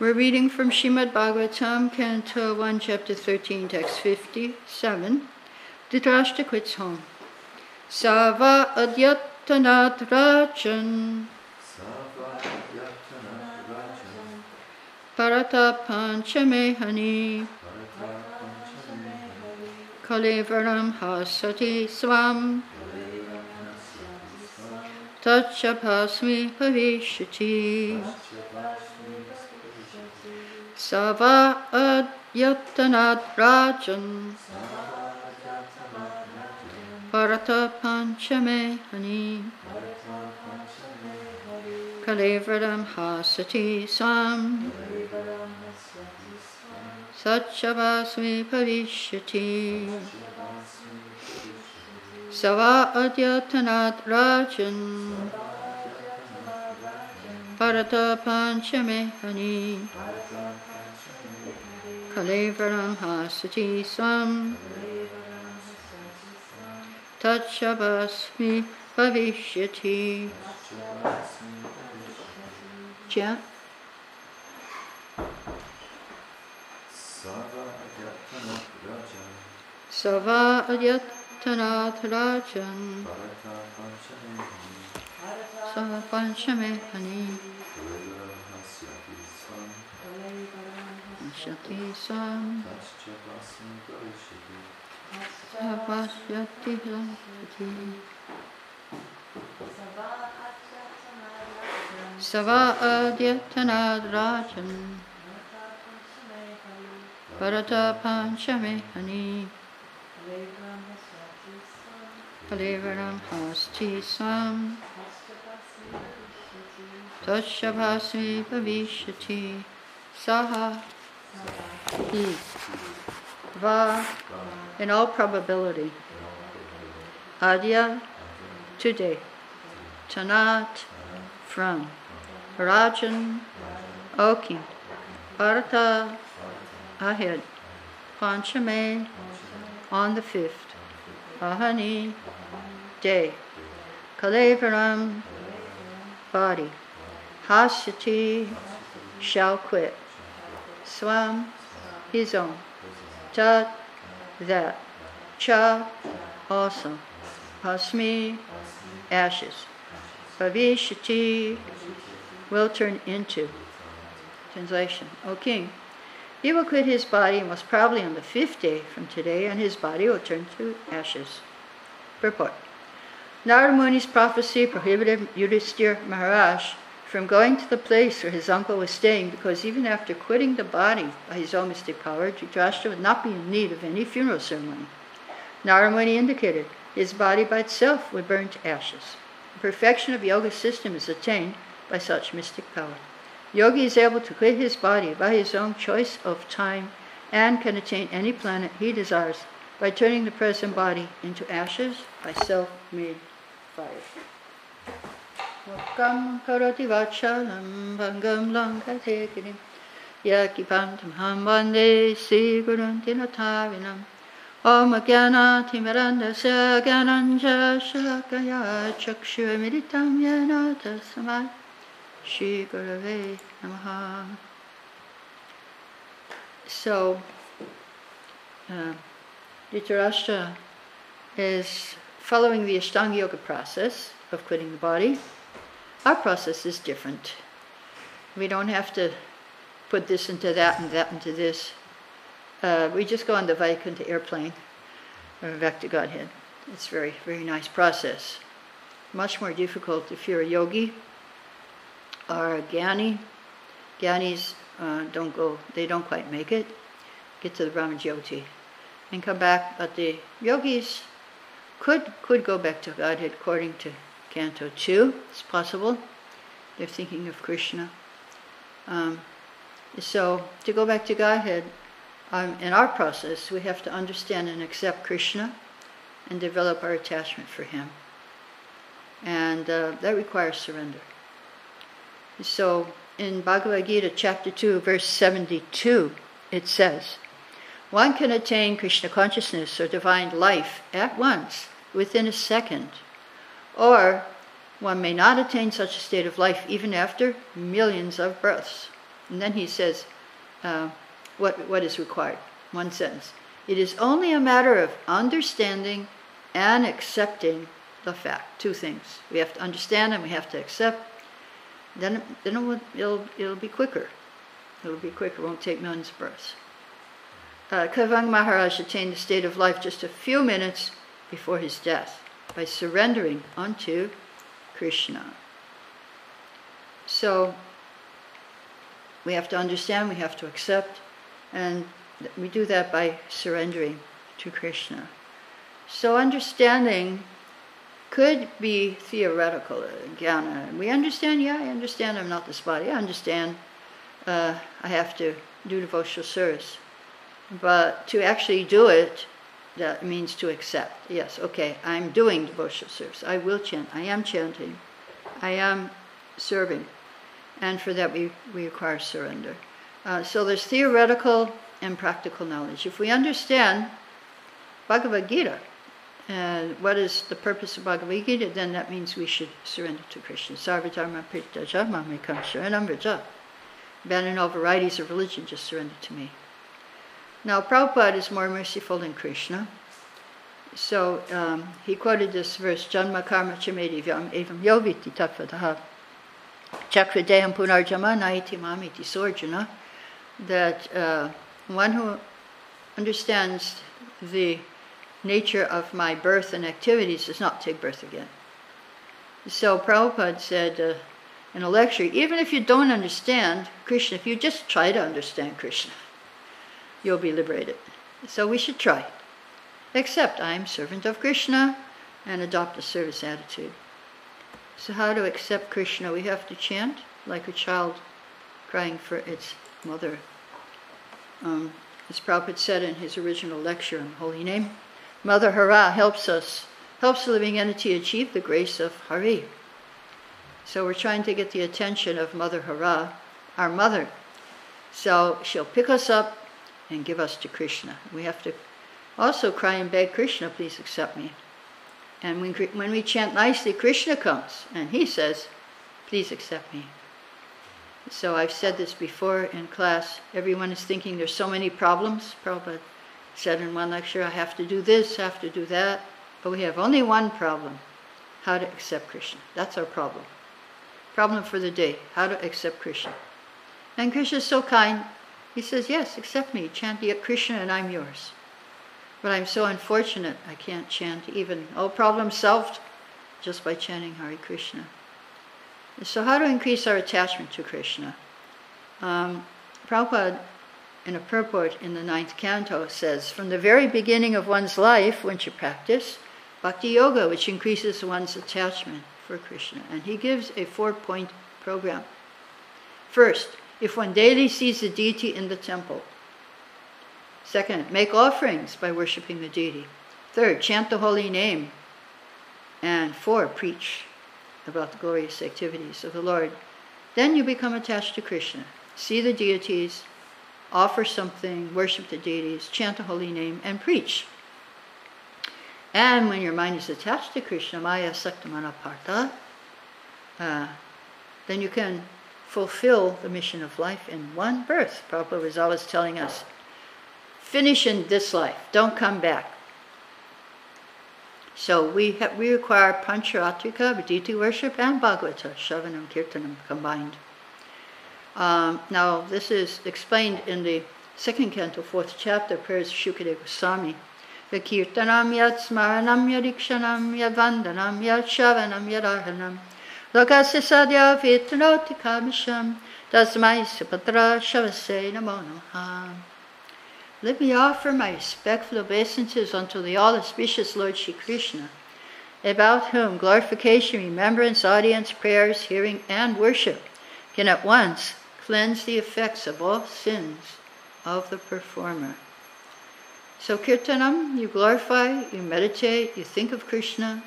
We're reading from Shrimad Bhagavatam, Canto 1, Chapter 13, Text 57. Dhritarashtra quits home. Sava adyatanat rajan. Parata panchame Kalevaram hasati swam. Tachapasmi bhavishyati. Sava adyatanat rajan. Bharata panchame hani. Kalevradam hasati sam. Satchavasmi bhavishyati. Sava adyatanat rajan. Bharata panchame hani. Kalevaram hasati swam Tachavasmi bhavishyati Chant Sava Adyatanath Rajan Shati Sam Savashyati Lampati Sava Adyatanad Rajan Bharata Panchame Hani Kalevaram Hasti Sam Tashabhasmi Bhavishyati Saha he, va, in all probability, adya, today, tanat, from, rajan, oki, arta, ahead, panchame, on the fifth, ahani, day, kalevaram, body, hasyati, shall quit, swam, his own. Tat, that. Cha, also. Pasmi, ashes. Bhavishati, will turn into. Translation. O king, he will quit his body most probably on the fifth day from today, and his body will turn to ashes. Purport. Narada Muni's prophecy prohibited Yudhisthira Maharaj from going to the place where his uncle was staying because even after quitting the body by his own mystic power, Dhritarashtra would not be in need of any funeral ceremony. Narada Muni indicated his body by itself would burn to ashes. The perfection of yoga system is attained by such mystic power. Yogi is able to quit his body by his own choice of time and can attain any planet he desires by turning the present body into ashes by self-made fire. Mukam karati vachalam lankate kirim ham vande Om Timirandasya Jnananja Shakaya Shri Gurave Namaha. So, uh, Dhritarashtra is following the Ashtanga Yoga process of quitting the body our process is different. We don't have to put this into that and that into this. Uh, we just go on the Vaikuntha airplane back to Godhead. It's a very, very nice process. Much more difficult if you're a yogi or a jnani. Jnanis uh, don't go, they don't quite make it, get to the Brahmajyoti and come back. But the yogis could, could go back to Godhead according to Canto 2. It's possible. They're thinking of Krishna. Um, so, to go back to Godhead, um, in our process, we have to understand and accept Krishna and develop our attachment for Him. And uh, that requires surrender. So, in Bhagavad Gita, chapter 2, verse 72, it says, One can attain Krishna consciousness or divine life at once, within a second or one may not attain such a state of life even after millions of births. And then he says uh, what, what is required. One sentence. It is only a matter of understanding and accepting the fact. Two things. We have to understand and we have to accept. Then, then it will, it'll, it'll be quicker. It'll be quicker. It won't take millions of births. Uh, Khatvanga Maharaj attained the state of life just a few minutes before his death by surrendering unto Krishna. So we have to understand, we have to accept, and we do that by surrendering to Krishna. So understanding could be theoretical, uh, jnana. We understand, yeah, I understand I'm not this body. I understand uh, I have to do devotional service. But to actually do it, that means to accept. Yes, okay, I'm doing devotional service. I will chant. I am chanting. I am serving. And for that, we, we require surrender. Uh, so there's theoretical and practical knowledge. If we understand Bhagavad Gita, and what is the purpose of Bhagavad Gita, then that means we should surrender to Krishna. Sarvadharma Prityaja Mamikam Sharanam Vraja. Abandon all varieties of religion, just surrender to me. Now, Prabhupada is more merciful than Krishna. So um, he quoted this verse, Janma karma chamedi vyam evam yoviti tatvadaha chakradeham punarjama naiti mamiti sorjana, that uh, one who understands the nature of my birth and activities does not take birth again. So Prabhupada said uh, in a lecture, even if you don't understand Krishna, if you just try to understand Krishna, you'll be liberated. So we should try. Accept I'm servant of Krishna and adopt a service attitude. So how to accept Krishna? We have to chant like a child crying for its mother. Um, as Prabhupada said in his original lecture on Holy Name, Mother Hara helps us, helps the living entity achieve the grace of Hari. So we're trying to get the attention of Mother Hara, our mother. So she'll pick us up and give us to Krishna. We have to also cry and beg Krishna, please accept me. And when, when we chant nicely, Krishna comes and he says, please accept me. So I've said this before in class. Everyone is thinking there's so many problems. Prabhupada said in one lecture, I have to do this, I have to do that. But we have only one problem how to accept Krishna. That's our problem. Problem for the day how to accept Krishna. And Krishna is so kind. He says, Yes, accept me. Chant Krishna and I'm yours. But I'm so unfortunate I can't chant even, oh, problem solved just by chanting Hare Krishna. So, how to increase our attachment to Krishna? Um, Prabhupada in a purport in the ninth canto says From the very beginning of one's life, one should practice bhakti yoga, which increases one's attachment for Krishna. And he gives a four point program. First, if one daily sees the deity in the temple. Second, make offerings by worshiping the deity. Third, chant the holy name. And four, preach about the glorious activities of the Lord. Then you become attached to Krishna. See the deities, offer something, worship the deities, chant the holy name, and preach. And when your mind is attached to Krishna, Maya Saktamana Partha, uh, then you can fulfill the mission of life in one birth. Prabhupada was always telling us finish in this life, don't come back. So we, have, we require Pancharatrika, Viditi worship, and Bhagavata, Shavanam, Kirtanam combined. Um, now, this is explained in the second canto, fourth chapter, prayers of Shukadeva Goswami. The Kirtanam yad smaranam yadikshanam yad shavanam yadarhanam lokasya Let me offer my respectful obeisances unto the all auspicious Lord Shri Krishna, about whom glorification, remembrance, audience, prayers, hearing, and worship can at once cleanse the effects of all sins of the performer. So, Kirtanam, you glorify, you meditate, you think of Krishna,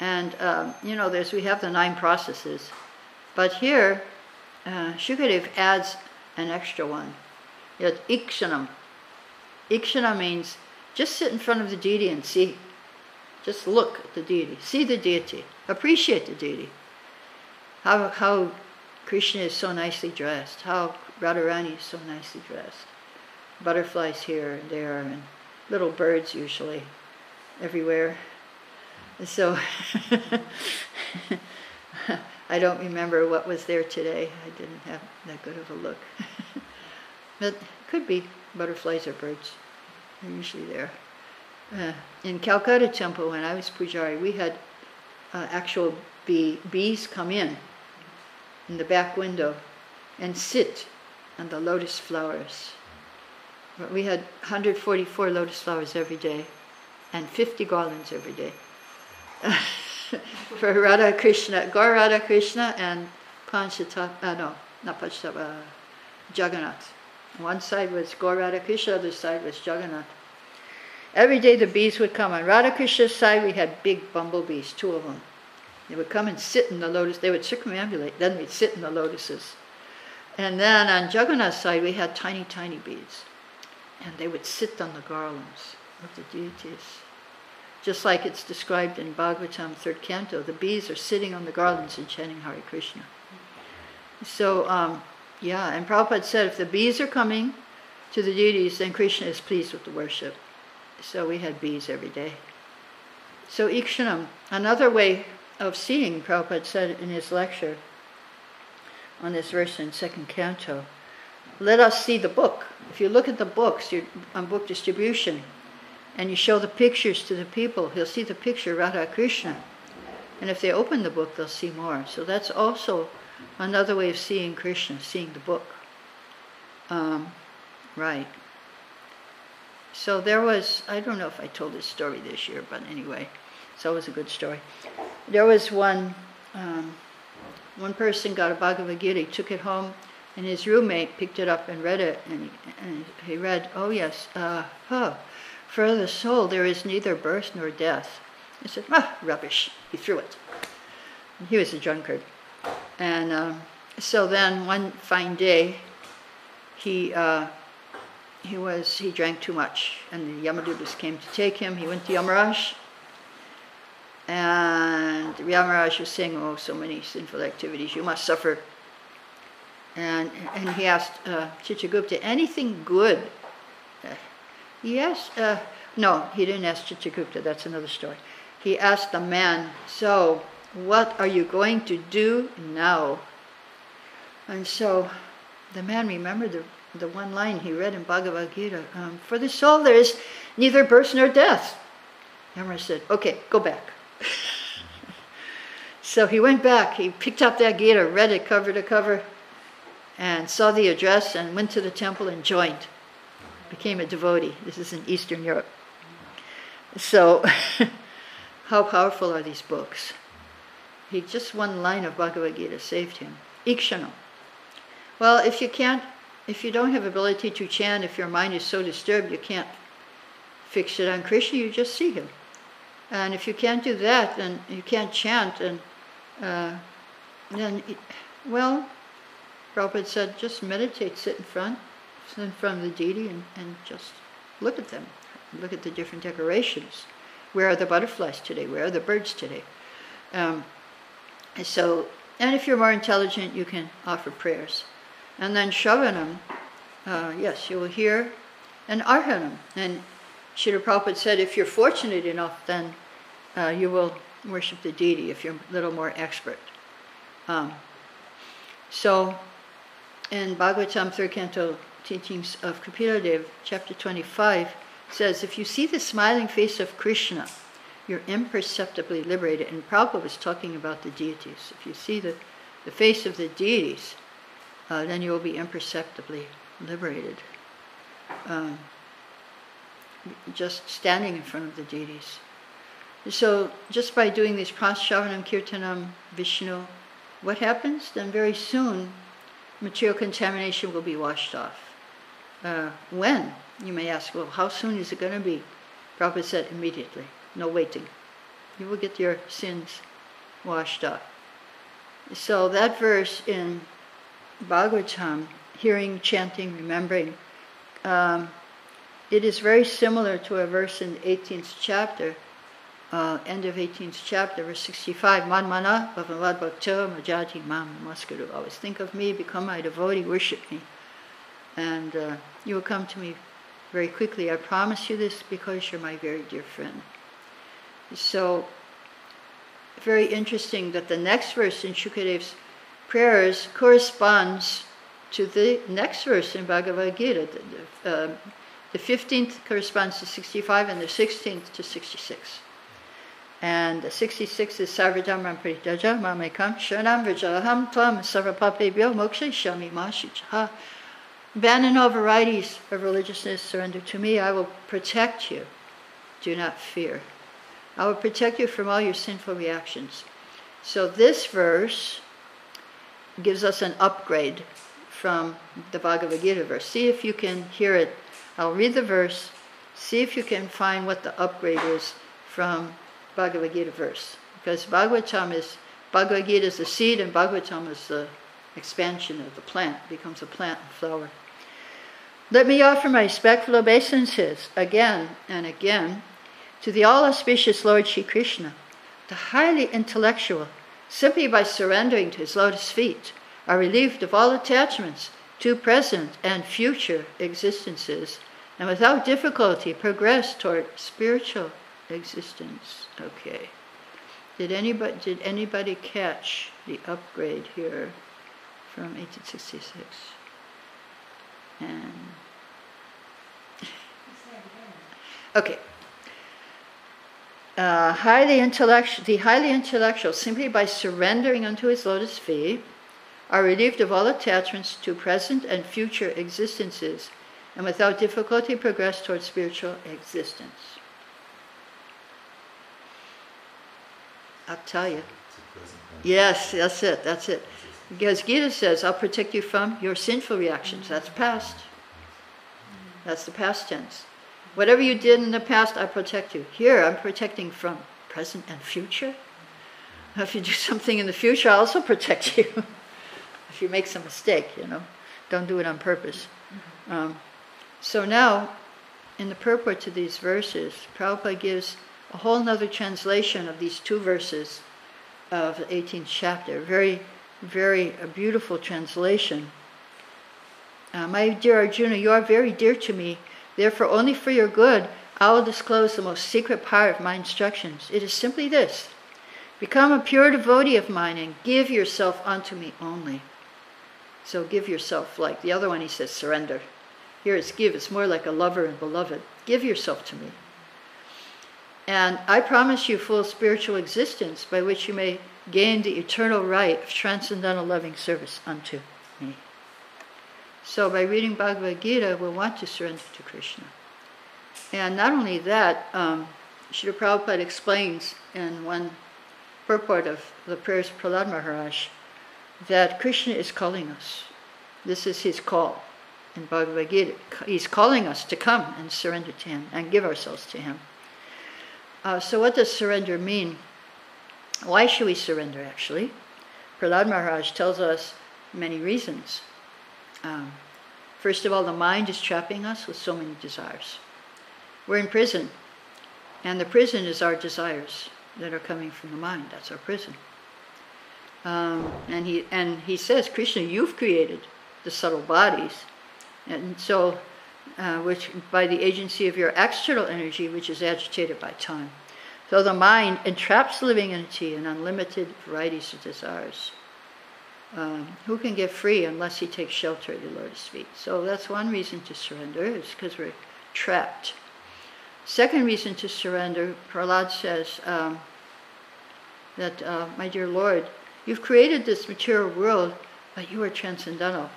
and um, you know, there's we have the nine processes, but here, uh, Shukadev adds an extra one. Yet ikshanam. Ikshana means just sit in front of the deity and see. Just look at the deity, see the deity, appreciate the deity. How how Krishna is so nicely dressed, how Radharani is so nicely dressed. Butterflies here and there, and little birds usually everywhere. So I don't remember what was there today. I didn't have that good of a look. but could be butterflies or birds. They're usually there. Uh, in Calcutta Temple, when I was Pujari, we had uh, actual bee, bees come in in the back window and sit on the lotus flowers. We had 144 lotus flowers every day and 50 garlands every day. For Radha Krishna, Gaur Radha Krishna and Panchatap, uh, no, not Panchatap, uh, Jagannath. One side was Gaur Radha Krishna, other side was Jagannath. Every day the bees would come. On Radha Krishna's side, we had big bumblebees, two of them. They would come and sit in the lotus. They would circumambulate. Then they'd sit in the lotuses. And then on Jagannath's side, we had tiny, tiny bees. And they would sit on the garlands of the deities. Just like it's described in Bhagavatam, third canto, the bees are sitting on the garlands and chanting Hare Krishna. So, um, yeah, and Prabhupada said if the bees are coming to the deities, then Krishna is pleased with the worship. So we had bees every day. So Ikshanam, another way of seeing, Prabhupada said in his lecture on this verse in second canto, let us see the book. If you look at the books on book distribution and you show the pictures to the people, he'll see the picture Radha Krishna. And if they open the book, they'll see more. So that's also another way of seeing Krishna, seeing the book. Um, right. So there was, I don't know if I told this story this year, but anyway, it's always a good story. There was one, um, one person got a Bhagavad Gita, took it home, and his roommate picked it up and read it, and he, and he read, oh yes, uh, huh, for the soul there is neither birth nor death. He said, ah, rubbish. He threw it. He was a drunkard. And um, so then one fine day, he uh, he was he drank too much, and the Yamadutas came to take him. He went to Yamaraj, and Yamaraj was saying, "Oh, so many sinful activities, you must suffer." And and he asked uh, Chitragupta, "Anything good?" Yes. Uh, no, he didn't ask Chitragupta. That's another story. He asked the man, "So, what are you going to do now?" And so the man remembered the the one line he read in Bhagavad Gita um, For the soul there is neither birth nor death. Yamaraj said, Okay, go back. so he went back, he picked up that Gita, read it cover to cover, and saw the address and went to the temple and joined. Became a devotee. This is in Eastern Europe. So, how powerful are these books? He just one line of Bhagavad Gita saved him. Ikshana. Well, if you can't if you don't have ability to chant, if your mind is so disturbed you can't fix it on Krishna, you just see him. And if you can't do that, then you can't chant, and uh, then, well, Prabhupada said, just meditate, sit in front, front of the deity, and, and just look at them. Look at the different decorations. Where are the butterflies today? Where are the birds today? Um, so, and if you're more intelligent, you can offer prayers. And then Shravanam, uh, yes, you will hear, and Arhanam. And Srila Prabhupada said if you're fortunate enough, then uh, you will worship the deity if you're a little more expert. Um, so, in Bhagavatam, third canto, teachings of Kapila chapter 25, says, If you see the smiling face of Krishna, you're imperceptibly liberated. And Prabhupada was talking about the deities. If you see the, the face of the deities, uh, then you will be imperceptibly liberated. Um, just standing in front of the deities. So, just by doing this Prashavanam Kirtanam Vishnu, what happens? Then very soon, material contamination will be washed off. Uh, when? You may ask, well, how soon is it going to be? Prabhupada said, immediately, no waiting. You will get your sins washed off. So, that verse in Bhagavatam, hearing, chanting, remembering, um, it is very similar to a verse in the 18th chapter, uh, end of 18th chapter, verse 65. Manmana bhavavad bhakta majati mam namaskaru. Always think of me, become my devotee, worship me. And uh, you will come to me very quickly. I promise you this because you're my very dear friend. So, very interesting that the next verse in Shukadev's prayers corresponds to the next verse in Bhagavad Gita. The, uh, the 15th corresponds to 65 and the 16th to 66. And the 66 is Sarvadhamram Prityaja Mamekam Shanam Vijaham Tvam Sarvapapebhyo Moksha Shami Mashichaha. Abandon all varieties of religiousness, surrender to me. I will protect you. Do not fear. I will protect you from all your sinful reactions. So this verse gives us an upgrade from the Bhagavad Gita verse. See if you can hear it. I'll read the verse. See if you can find what the upgrade is from Bhagavad Gita verse. Because Bhagavatam is, Bhagavad Gita is the seed and Bhagavatam is the expansion of the plant, it becomes a plant and flower. Let me offer my respectful obeisances again and again to the all auspicious Lord Shri Krishna, the highly intellectual, simply by surrendering to his lotus feet, are relieved of all attachments to present and future existences, and without difficulty progress toward spiritual existence. Okay. Did anybody did anybody catch the upgrade here from 1866? And okay. Uh, highly intellectual, the highly intellectual, simply by surrendering unto his lotus feet, are relieved of all attachments to present and future existences, and without difficulty progress towards spiritual existence. I'll tell you. Yes, that's it, that's it. Because Gita says, I'll protect you from your sinful reactions. That's past. That's the past tense. Whatever you did in the past, I protect you. Here, I'm protecting from present and future. If you do something in the future, I also protect you. if you make some mistake, you know, don't do it on purpose. Um, so now, in the purport to these verses, Prabhupada gives a whole other translation of these two verses of the 18th chapter. Very, very a beautiful translation. Uh, my dear Arjuna, you are very dear to me. Therefore, only for your good, I will disclose the most secret part of my instructions. It is simply this Become a pure devotee of mine and give yourself unto me only. So give yourself, like the other one, he says, surrender. Here it's give, it's more like a lover and beloved. Give yourself to me. And I promise you full spiritual existence by which you may gain the eternal right of transcendental loving service unto. So by reading Bhagavad Gita, we'll want to surrender to Krishna. And not only that, um, Srila Prabhupada explains in one purport of the prayers of Prahlad Maharaj that Krishna is calling us. This is his call in Bhagavad Gita. He's calling us to come and surrender to him and give ourselves to him. Uh, so, what does surrender mean? Why should we surrender, actually? Prahlad Maharaj tells us many reasons. Um, first of all, the mind is trapping us with so many desires. We're in prison, and the prison is our desires that are coming from the mind. That's our prison. Um, and he and he says, Krishna, you've created the subtle bodies, and so uh, which by the agency of your external energy, which is agitated by time. So the mind entraps living entity in unlimited varieties of desires. Um, who can get free unless he takes shelter at your lotus feet? So that's one reason to surrender, is because we're trapped. Second reason to surrender, Prahlad says um, that, uh, my dear Lord, you've created this material world, but you are transcendental.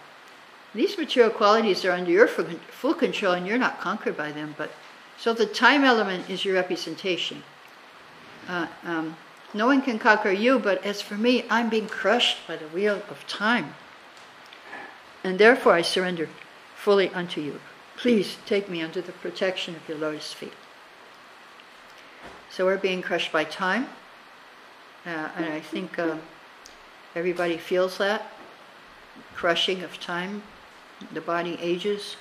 These material qualities are under your full control and you're not conquered by them. But so the time element is your representation. Uh, um, no one can conquer you, but as for me, I'm being crushed by the wheel of time. And therefore I surrender fully unto you. Please take me under the protection of your lotus feet. So we're being crushed by time. Uh, and I think uh, everybody feels that crushing of time the body ages,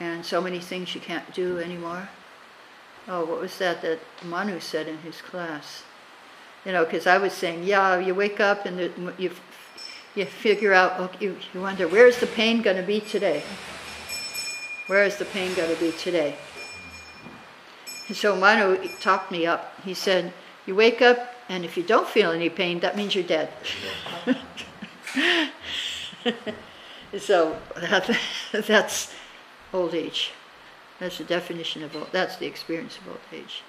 and so many things you can't do anymore. Oh, what was that that Manu said in his class? You know, because I was saying, yeah, you wake up and you you figure out, okay, you, you wonder where's the pain going to be today, Where is the pain going to be today? And so Manu talked me up. He said, You wake up, and if you don't feel any pain, that means you're dead. so that, that's old age. That's the definition of old, that's the experience of old age.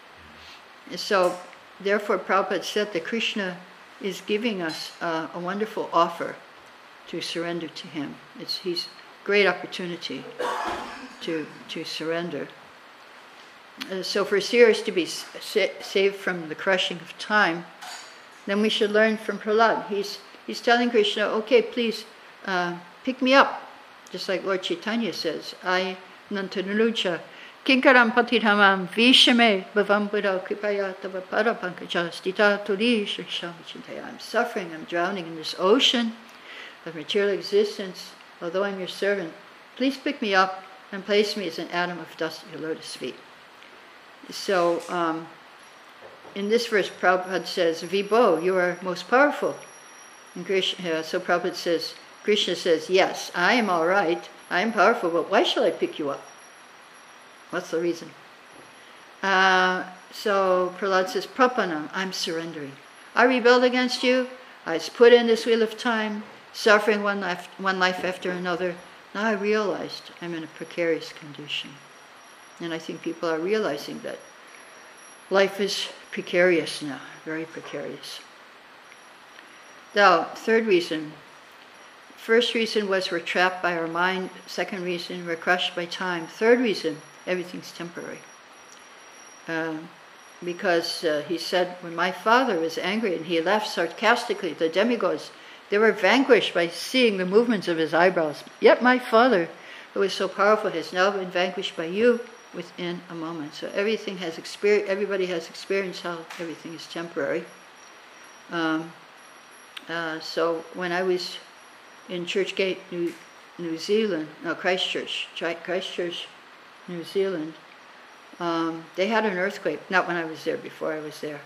And so, therefore, Prabhupada said that Krishna is giving us uh, a wonderful offer to surrender to Him. It's He's great opportunity to to surrender. Uh, so, for seers to be sa- saved from the crushing of time, then we should learn from Prahlad. He's he's telling Krishna, okay, please uh, pick me up, just like Lord Chaitanya says. I nantanucha kinkaram patitamam vishame bhavam buddha kripaya tava parapankaja stita turi. I'm suffering, I'm drowning in this ocean of material existence. Although I'm your servant, please pick me up and place me as an atom of dust at your lotus feet. So, um, in this verse, Prabhupada says, Vibho, you are most powerful. And Krishna, uh, so Prabhupada says, Krishna says, Yes, I am all right. I am powerful, but why shall I pick you up? What's the reason? Uh, so Prahlad says, Prapanam, I'm surrendering. I rebelled against you. I was put in this wheel of time, suffering one life, one life after another. Now I realized I'm in a precarious condition. And I think people are realizing that life is precarious now, very precarious. Now, third reason. First reason was we're trapped by our mind. Second reason, we're crushed by time. Third reason, everything's temporary. Uh, because uh, he said, when my father was angry and he laughed sarcastically, the demigods, they were vanquished by seeing the movements of his eyebrows. Yet my father, who is so powerful, has now been vanquished by you within a moment. So everything has experience. Everybody has experienced how everything is temporary. Um, uh, so when I was in Churchgate, New, New Zealand, no Christchurch, Christchurch, New Zealand, um, they had an earthquake. Not when I was there, before I was there.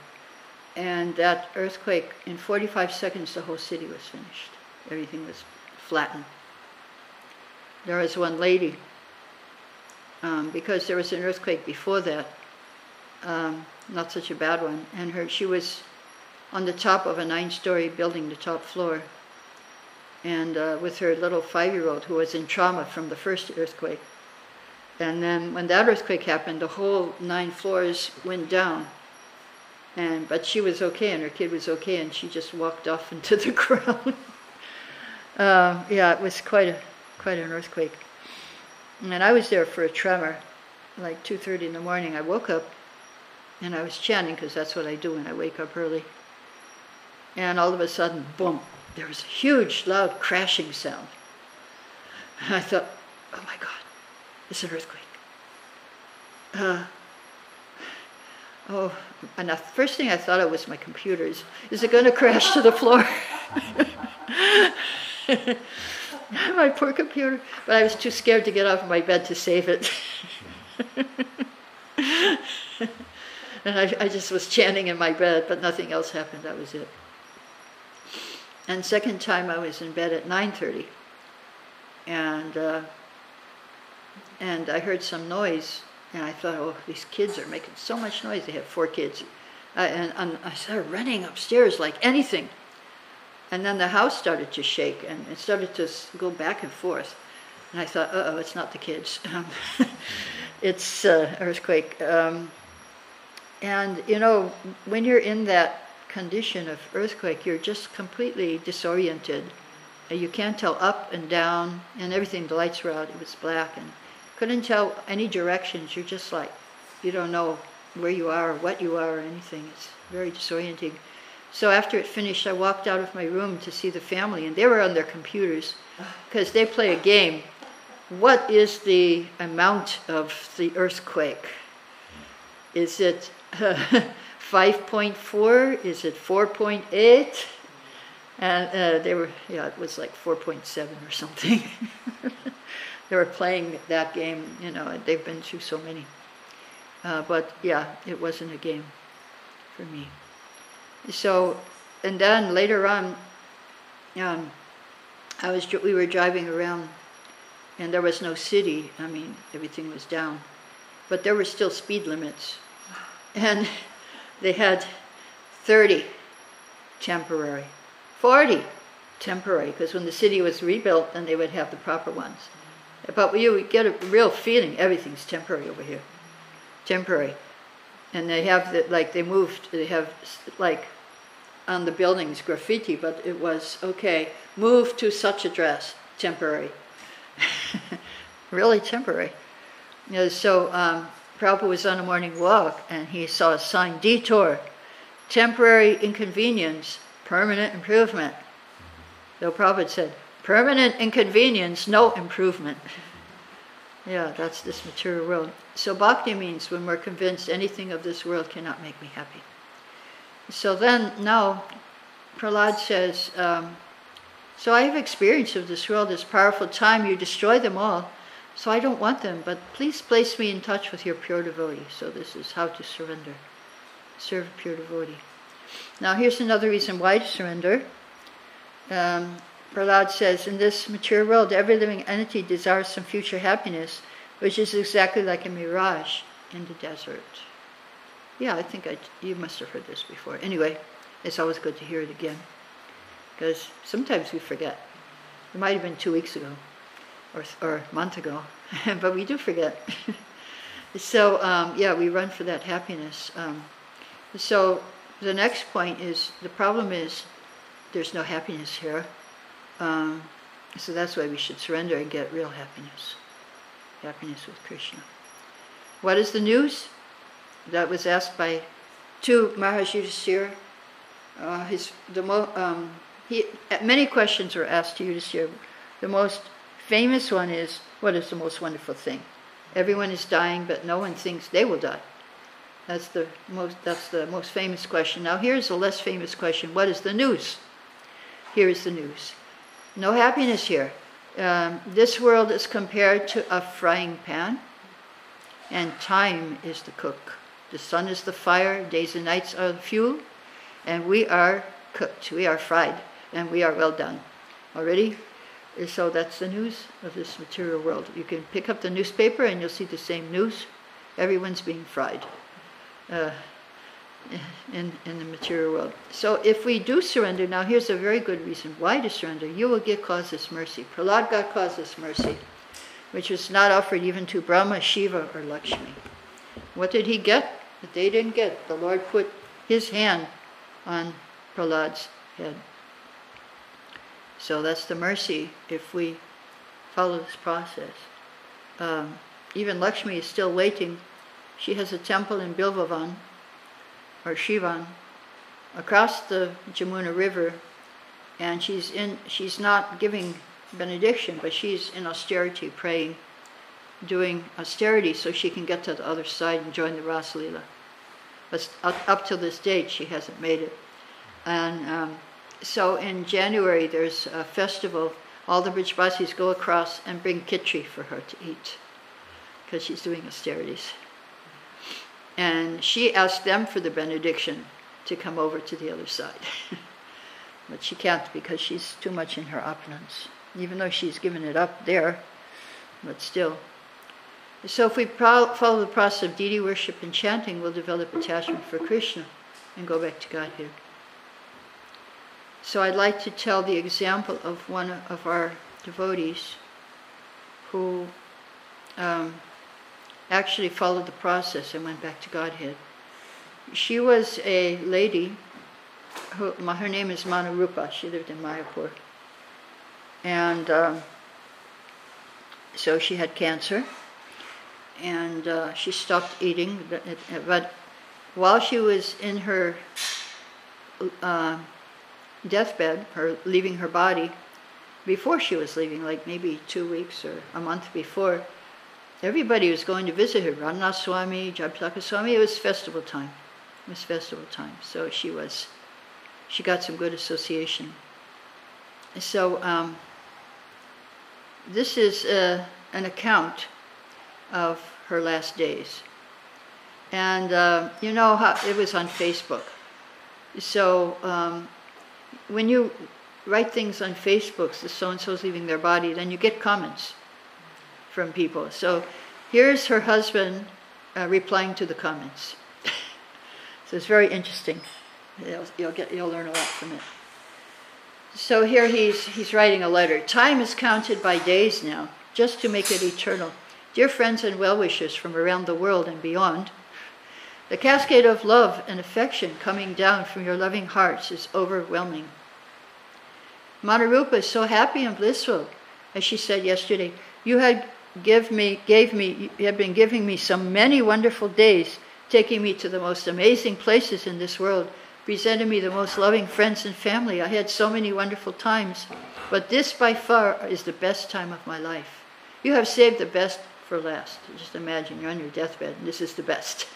And that earthquake, in 45 seconds, the whole city was finished. Everything was flattened. There was one lady, um, because there was an earthquake before that, um, not such a bad one, and her she was on the top of a nine-story building, the top floor, and uh, with her little five-year-old who was in trauma from the first earthquake. And then when that earthquake happened, the whole nine floors went down. And but she was okay, and her kid was okay, and she just walked off into the ground. uh, yeah, it was quite a quite an earthquake. And I was there for a tremor, like 2:30 in the morning. I woke up, and I was chanting because that's what I do when I wake up early. And all of a sudden, boom! There was a huge, loud crashing sound. And I thought, oh my God, it's an earthquake. Uh, oh, and the first thing I thought of was my computers. Is it going to crash to the floor? my poor computer. But I was too scared to get off my bed to save it. and I, I, just was chanting in my bed, but nothing else happened. That was it. And second time I was in bed at 9:30, and uh, and I heard some noise, and I thought, oh, these kids are making so much noise. They have four kids, uh, and, and I started running upstairs like anything. And then the house started to shake, and it started to go back and forth. And I thought, uh oh, it's not the kids. Um, it's uh, earthquake. Um, and you know, when you're in that condition of earthquake, you're just completely disoriented. You can't tell up and down, and everything. The lights were out; it was black, and couldn't tell any directions. You're just like, you don't know where you are, or what you are, or anything. It's very disorienting. So after it finished, I walked out of my room to see the family, and they were on their computers because they play a game. What is the amount of the earthquake? Is it uh, 5.4? Is it 4.8? And uh, they were, yeah, it was like 4.7 or something. they were playing that game, you know, they've been through so many. Uh, but yeah, it wasn't a game for me. So, and then later on, um, I was we were driving around and there was no city. I mean, everything was down. But there were still speed limits. And they had 30 temporary, 40 temporary, because when the city was rebuilt, then they would have the proper ones. But you get a real feeling everything's temporary over here. Temporary. And they have, the, like, they moved, they have, like, on the buildings graffiti, but it was, okay, move to such address, temporary. really temporary. You know, so um, Prabhupada was on a morning walk and he saw a sign, detour, temporary inconvenience, permanent improvement. So Prabhupada said, permanent inconvenience, no improvement. yeah, that's this material world. So bhakti means when we're convinced anything of this world cannot make me happy. So then now Prahlad says, um, so I have experience of this world, this powerful time, you destroy them all. So I don't want them, but please place me in touch with your pure devotee. So this is how to surrender. Serve a pure devotee. Now here's another reason why to surrender. Um, Prahlad says, in this mature world, every living entity desires some future happiness, which is exactly like a mirage in the desert. Yeah, I think I, you must have heard this before. Anyway, it's always good to hear it again, because sometimes we forget. It might have been two weeks ago or, or a month ago, but we do forget. so, um, yeah, we run for that happiness. Um, so, the next point is the problem is there's no happiness here. Um, so that's why we should surrender and get real happiness. Happiness with Krishna. What is the news? That was asked by two Maharaj Yudhisthira. Uh, his, the mo- um, he, many questions were asked to Yudhisthira. The most famous one is, what is the most wonderful thing? Everyone is dying, but no one thinks they will die. That's the most, that's the most famous question. Now here's a less famous question. What is the news? Here is the news. No happiness here. Um, this world is compared to a frying pan, and time is the cook. The sun is the fire, days and nights are the fuel, and we are cooked, we are fried, and we are well done. Already? So that's the news of this material world. You can pick up the newspaper and you'll see the same news. Everyone's being fried uh, in, in the material world. So if we do surrender, now here's a very good reason why to surrender. You will get causeless mercy. Prahlad got causeless mercy, which was not offered even to Brahma, Shiva, or Lakshmi. What did he get that they didn't get? The Lord put his hand on Prahlad's head. So that's the mercy if we follow this process. Um, even Lakshmi is still waiting. She has a temple in Bilvavan, or Shivan, across the Jamuna River, and she's in. She's not giving benediction, but she's in austerity, praying, doing austerity, so she can get to the other side and join the Rasalila. But up, to this date, she hasn't made it, and um, so in January there's a festival. All the Brijbasis go across and bring kitchi for her to eat because she's doing austerities. And she asked them for the benediction to come over to the other side. but she can't because she's too much in her opulence, even though she's given it up there, but still. So if we follow the process of deity worship and chanting, we'll develop attachment for Krishna and go back to Godhead. So I'd like to tell the example of one of our devotees who um, actually followed the process and went back to Godhead. She was a lady, who, her name is Manarupa, she lived in Mayapur. And um, so she had cancer, and uh, she stopped eating, but, but, while she was in her uh, deathbed, her leaving her body, before she was leaving, like maybe two weeks or a month before, everybody was going to visit her. Ramnath Swami, Jayapataka Swami, it was festival time. It was festival time. So she was, she got some good association. So um, this is uh, an account of her last days. And uh, you know how it was on Facebook. So um, when you write things on Facebook, the so and so's leaving their body, then you get comments. From people. So here's her husband uh, replying to the comments. so it's very interesting. You'll, you'll, get, you'll learn a lot from it. So here he's, he's writing a letter. Time is counted by days now, just to make it eternal. Dear friends and well wishers from around the world and beyond, the cascade of love and affection coming down from your loving hearts is overwhelming. Manarupa is so happy and blissful, as she said yesterday. You had give me, gave me, have been giving me so many wonderful days, taking me to the most amazing places in this world, presenting me the most loving friends and family. I had so many wonderful times, but this by far is the best time of my life. You have saved the best for last. Just imagine you're on your deathbed and this is the best.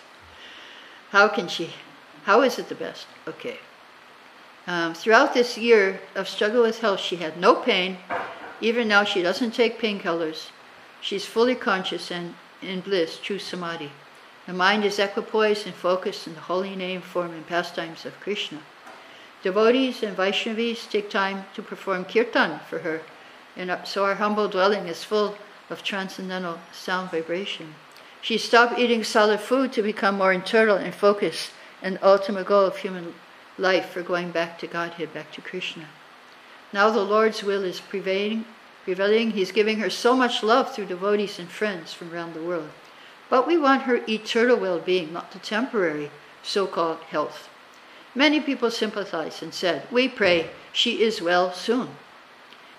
How can she? How is it the best? Okay. Um, throughout this year of struggle with health, she had no pain. Even now, she doesn't take painkillers. She's fully conscious and in bliss, true samadhi. The mind is equipoised and focused in the holy name, form, and pastimes of Krishna. Devotees and Vaishnavis take time to perform kirtan for her, and so our humble dwelling is full of transcendental sound vibration. She stopped eating solid food to become more internal and focused, and ultimate goal of human life for going back to Godhead, back to Krishna. Now the Lord's will is prevailing prevailing. He's giving her so much love through devotees and friends from around the world. But we want her eternal well being, not the temporary so called health. Many people sympathized and said, We pray she is well soon.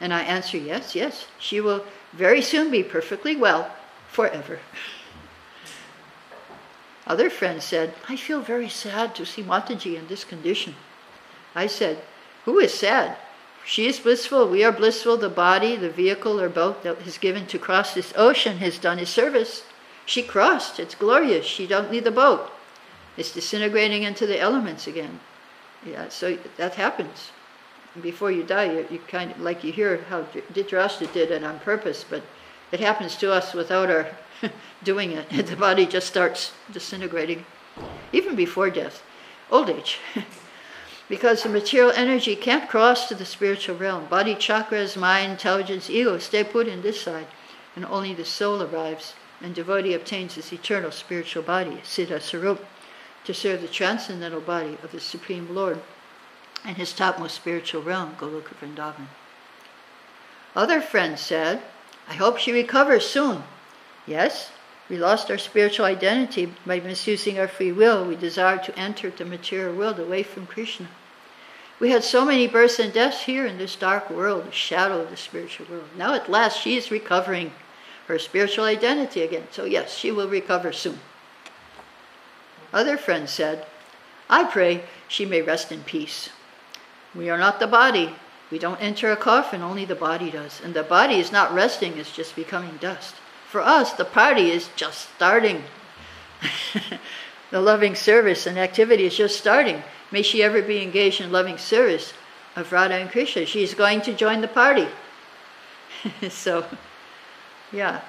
And I answer, Yes, yes, she will very soon be perfectly well forever. Other friends said, I feel very sad to see Mataji in this condition. I said, Who is sad? She is blissful, we are blissful, the body, the vehicle, or boat that is given to cross this ocean has done its service. She crossed, it's glorious, she don't need the boat. It's disintegrating into the elements again. Yeah, so that happens. Before you die, you, you kind of, like you hear how Dhritarashtra did it on purpose, but it happens to us without our doing it. The body just starts disintegrating, even before death. Old age. because the material energy can't cross to the spiritual realm. Body chakras, mind, intelligence, ego stay put in this side, and only the soul arrives, and devotee obtains his eternal spiritual body, Siddha Sarup, to serve the transcendental body of the Supreme Lord and his topmost spiritual realm, Goloka Vrindavan. Other friends said, I hope she recovers soon. Yes, we lost our spiritual identity by misusing our free will. We desired to enter the material world away from Krishna. We had so many births and deaths here in this dark world, the shadow of the spiritual world. Now at last she is recovering her spiritual identity again. So yes, she will recover soon. Other friends said, I pray she may rest in peace. We are not the body. We don't enter a coffin, only the body does. And the body is not resting, it's just becoming dust. For us, the party is just starting. the loving service and activity is just starting. May she ever be engaged in loving service of Radha and Krishna. She's going to join the party. so, yeah.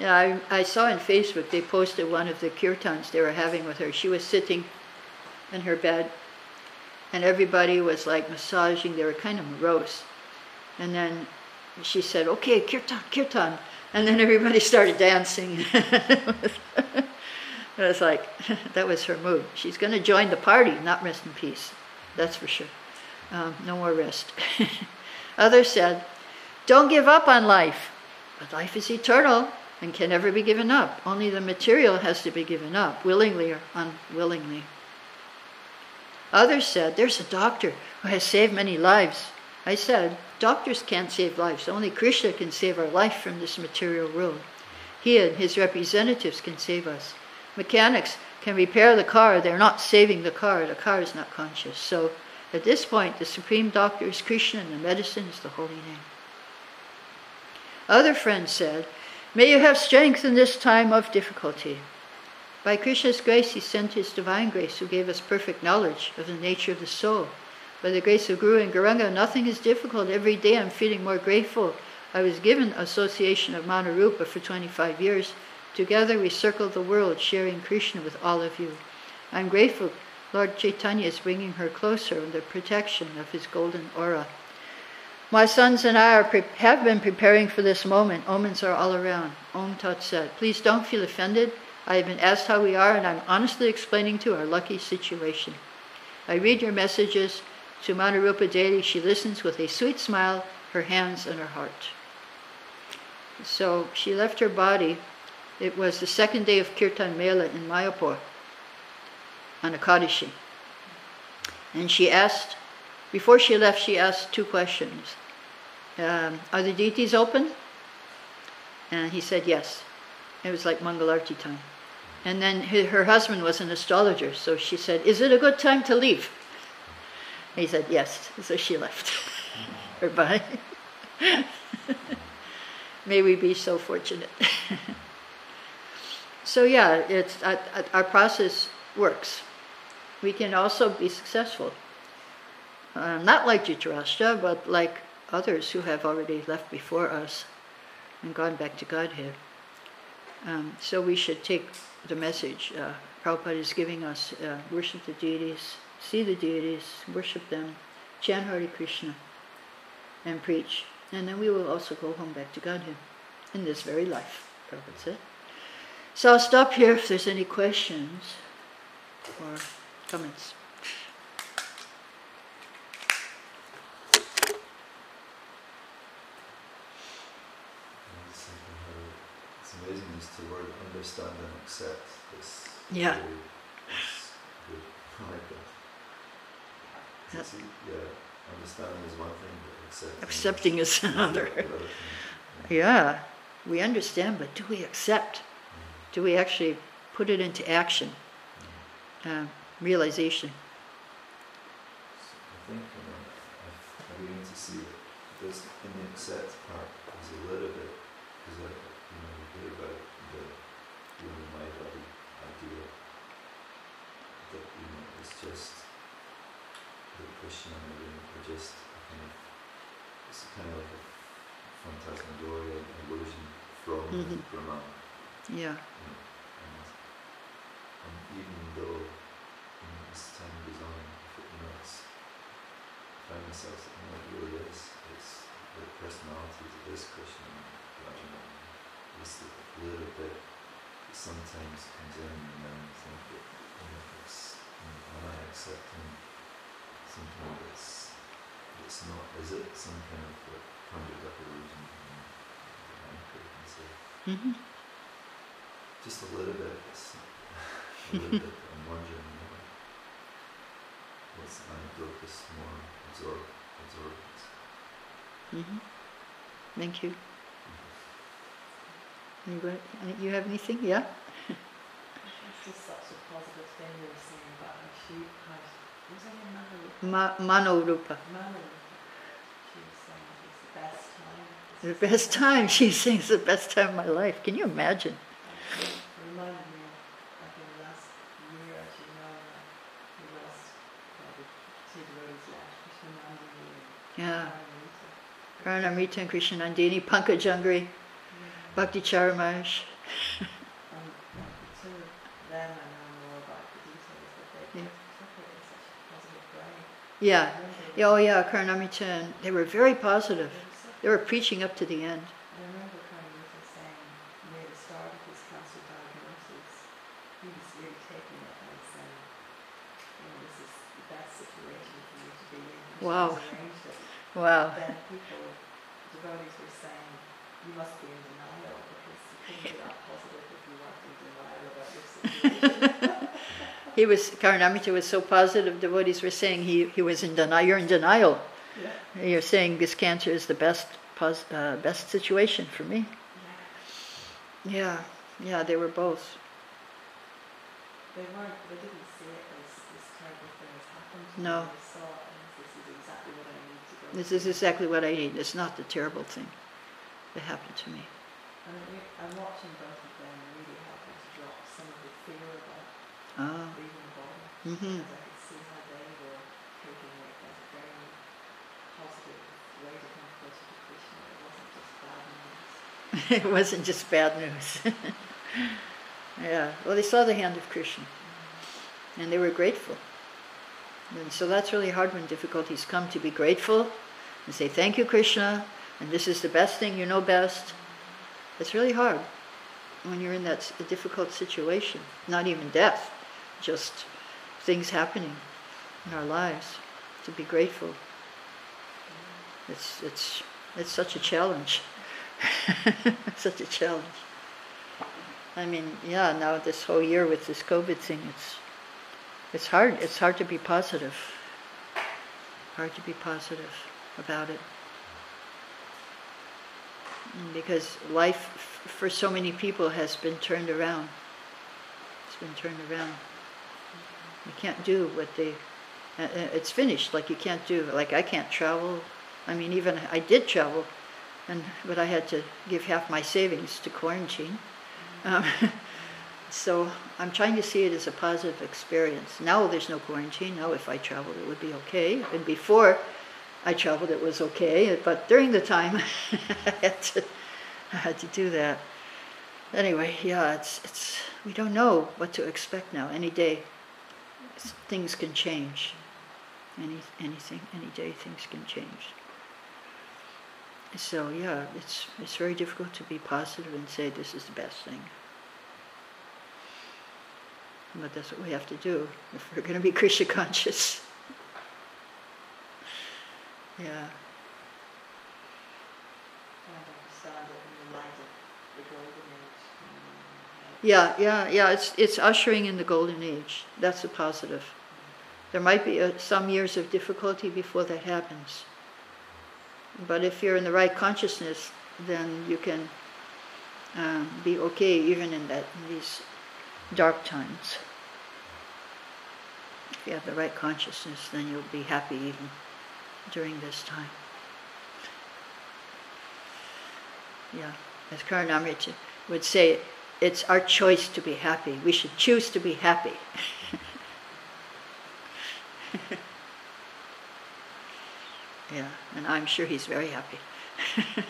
Yeah, I, I saw on Facebook they posted one of the kirtans they were having with her. She was sitting in her bed, and everybody was like massaging. They were kind of morose. And then she said, Okay, kirtan, kirtan. And then everybody started dancing. It was like, that was her mood. She's going to join the party, not rest in peace. That's for sure. Um, no more rest. Others said, don't give up on life. But life is eternal and can never be given up. Only the material has to be given up, willingly or unwillingly. Others said, there's a doctor who has saved many lives. I said, doctors can't save lives. Only Krishna can save our life from this material world. He and his representatives can save us mechanics can repair the car, they're not saving the car. The car is not conscious. So at this point, the supreme doctor is Krishna and the medicine is the holy name. Other friends said, May you have strength in this time of difficulty. By Krishna's grace, he sent his divine grace, who gave us perfect knowledge of the nature of the soul. By the grace of Guru and Gauranga, nothing is difficult. Every day I'm feeling more grateful. I was given association of Manarupa for 25 years Together we circle the world, sharing Krishna with all of you. I'm grateful Lord Chaitanya is bringing her closer under protection of his golden aura. My sons and I pre- have been preparing for this moment. Omens are all around. Om Tat Sat. Please don't feel offended. I have been asked how we are, and I'm honestly explaining to our lucky situation. I read your messages to Manarupa daily. She listens with a sweet smile, her hands and her heart. So she left her body. It was the second day of Kirtan Mela in Mayapur on Ekadashi. And she asked, before she left, she asked two questions. Um, are the deities open? And he said yes. It was like Mangalarti time. And then her husband was an astrologer, so she said, Is it a good time to leave? And he said, Yes. So she left her body. May we be so fortunate. so, yeah, it's, uh, our process works. We can also be successful. Uh, not like Dhritarashtra, but like others who have already left before us and gone back to Godhead. Um, so we should take the message uh, Prabhupada is giving us uh, worship the deities, see the deities, worship them, chant Hare Krishna, and preach. And then we will also go home back to Godhead in this very life, Prabhupada said. So I'll stop here if there's any questions or comments. amazing use the word understand and accept. This yeah. Really, good. I like that. See, yeah, understanding is one thing, but accepting, accepting is another. yeah, we understand, but do we accept? Mm. Do we actually put it into action? Mm. Uh, realization. I think you know, I'm beginning to see that this in the accept part is a little bit is a you know you hear about the human mind body idea that you know it's just and everything just kind of it's kind of like a phantasmagoria illusion from mm-hmm. Brahman. Yeah. You know, and, and even though you know, as time goes on, you know, it's I find myself that you know, it really is. It's the personality this Krishna just a little bit sometimes comes in and then I think that you know, it's am I accepting something that's that's not is it some kind of like conjured up illusion mm-hmm. just a little bit it's a little bit I'm wondering you know, what's anecdote is more absorb absorbent mm-hmm. thank you Anybody, you have anything? Yeah? it's just such a positive thing you were saying about how she has, was her name Ma- Manorupa. She was saying it's the best time. The best time. She sings the best time of my life. Can you imagine? It reminded me of, like in the last year, you know, we lost the two devotees left, Krishnanandini and yeah. Karnamrita and Krishnanandini, Pankajanghri. Bhakti Charu Maharaj. Yeah. yeah. Oh, yeah, Karnamrita. They were very positive. They were preaching up to the end. I remember Karnamrita saying near the start of his cancer diagnosis, he was really taking it and saying, you know, this is the best situation for you to be in. Wow. Wow. Then people, devotees were saying, you must be in denial because you couldn't be that positive if you weren't in denial about your situation. He was Karnamrita was so positive. Devotees were saying he, he was in denial. You're in denial. Yeah. You're saying this cancer is the best pos, uh, best situation for me. Yeah. yeah, yeah, they were both. They weren't. They didn't see it as this terrible thing has happened. No. They saw it as this is exactly what I need to go. This is exactly what I need. It's not the terrible thing that happened to me. I'm watching both of them really helping to drop some of the fear about ah. leaving the body. Mm-hmm. Because I could see how they were taking it as a very positive way to come closer to Krishna. It wasn't just bad news. it wasn't just bad news. yeah, well, they saw the hand of Krishna. Mm-hmm. And they were grateful. And so that's really hard when difficulties come to be grateful and say, Thank you, Krishna, and this is the best thing you know best. It's really hard when you're in that difficult situation. Not even death, just things happening in our lives. To be grateful. It's, it's, it's such a challenge. such a challenge. I mean, yeah, now this whole year with this COVID thing, it's, it's hard. It's hard to be positive. Hard to be positive about it. Because life f- for so many people has been turned around. It's been turned around. You can't do what they, uh, uh, it's finished. Like you can't do, like I can't travel. I mean, even I did travel, and but I had to give half my savings to quarantine. Um, so I'm trying to see it as a positive experience. Now there's no quarantine. Now if I traveled, it would be okay. And before I traveled, it was okay. But during the time, I had to, I had to do that. Anyway, yeah, it's it's we don't know what to expect now. Any day, things can change. Any anything, any day, things can change. So yeah, it's it's very difficult to be positive and say this is the best thing. But that's what we have to do if we're going to be Krishna conscious. Yeah, I understand it in the light of the golden age. and, uh, yeah, yeah, yeah. It's it's ushering in the golden age. That's a positive. There might be uh some years of difficulty before that happens. But if you're in the right consciousness, then you can um, be okay even in that in these dark times. If you have the right consciousness, then you'll be happy even during this time. Yeah, as Karnamrita would say, it's our choice to be happy. We should choose to be happy. yeah, and I'm sure he's very happy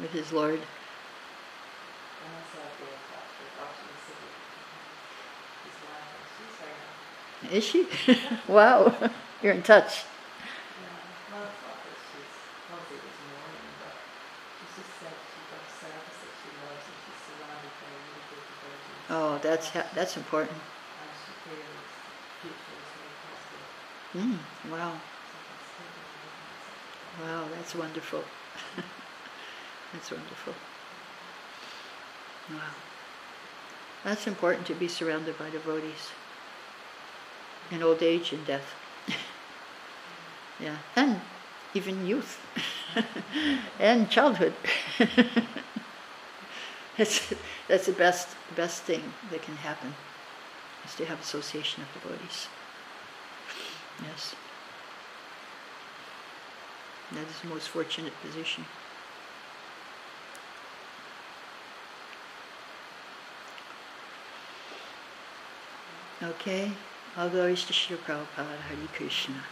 with his Lord. Is she? wow, you're in touch. Yeah, well, it's not that she's, obviously it was morning, but she just said she got a service that she loves and she's surrounded by really good devotees. Oh, that's ha- that's important. Mm, wow, wow, that's wonderful. that's wonderful. Wow, that's important to be surrounded by devotees in old age and death. yeah, and even youth and childhood. That's that's the best best thing that can happen is to have association of devotees. Yes. That is the most fortunate position. Okay, all glories to Srila Prabhupada, Hare Krishna.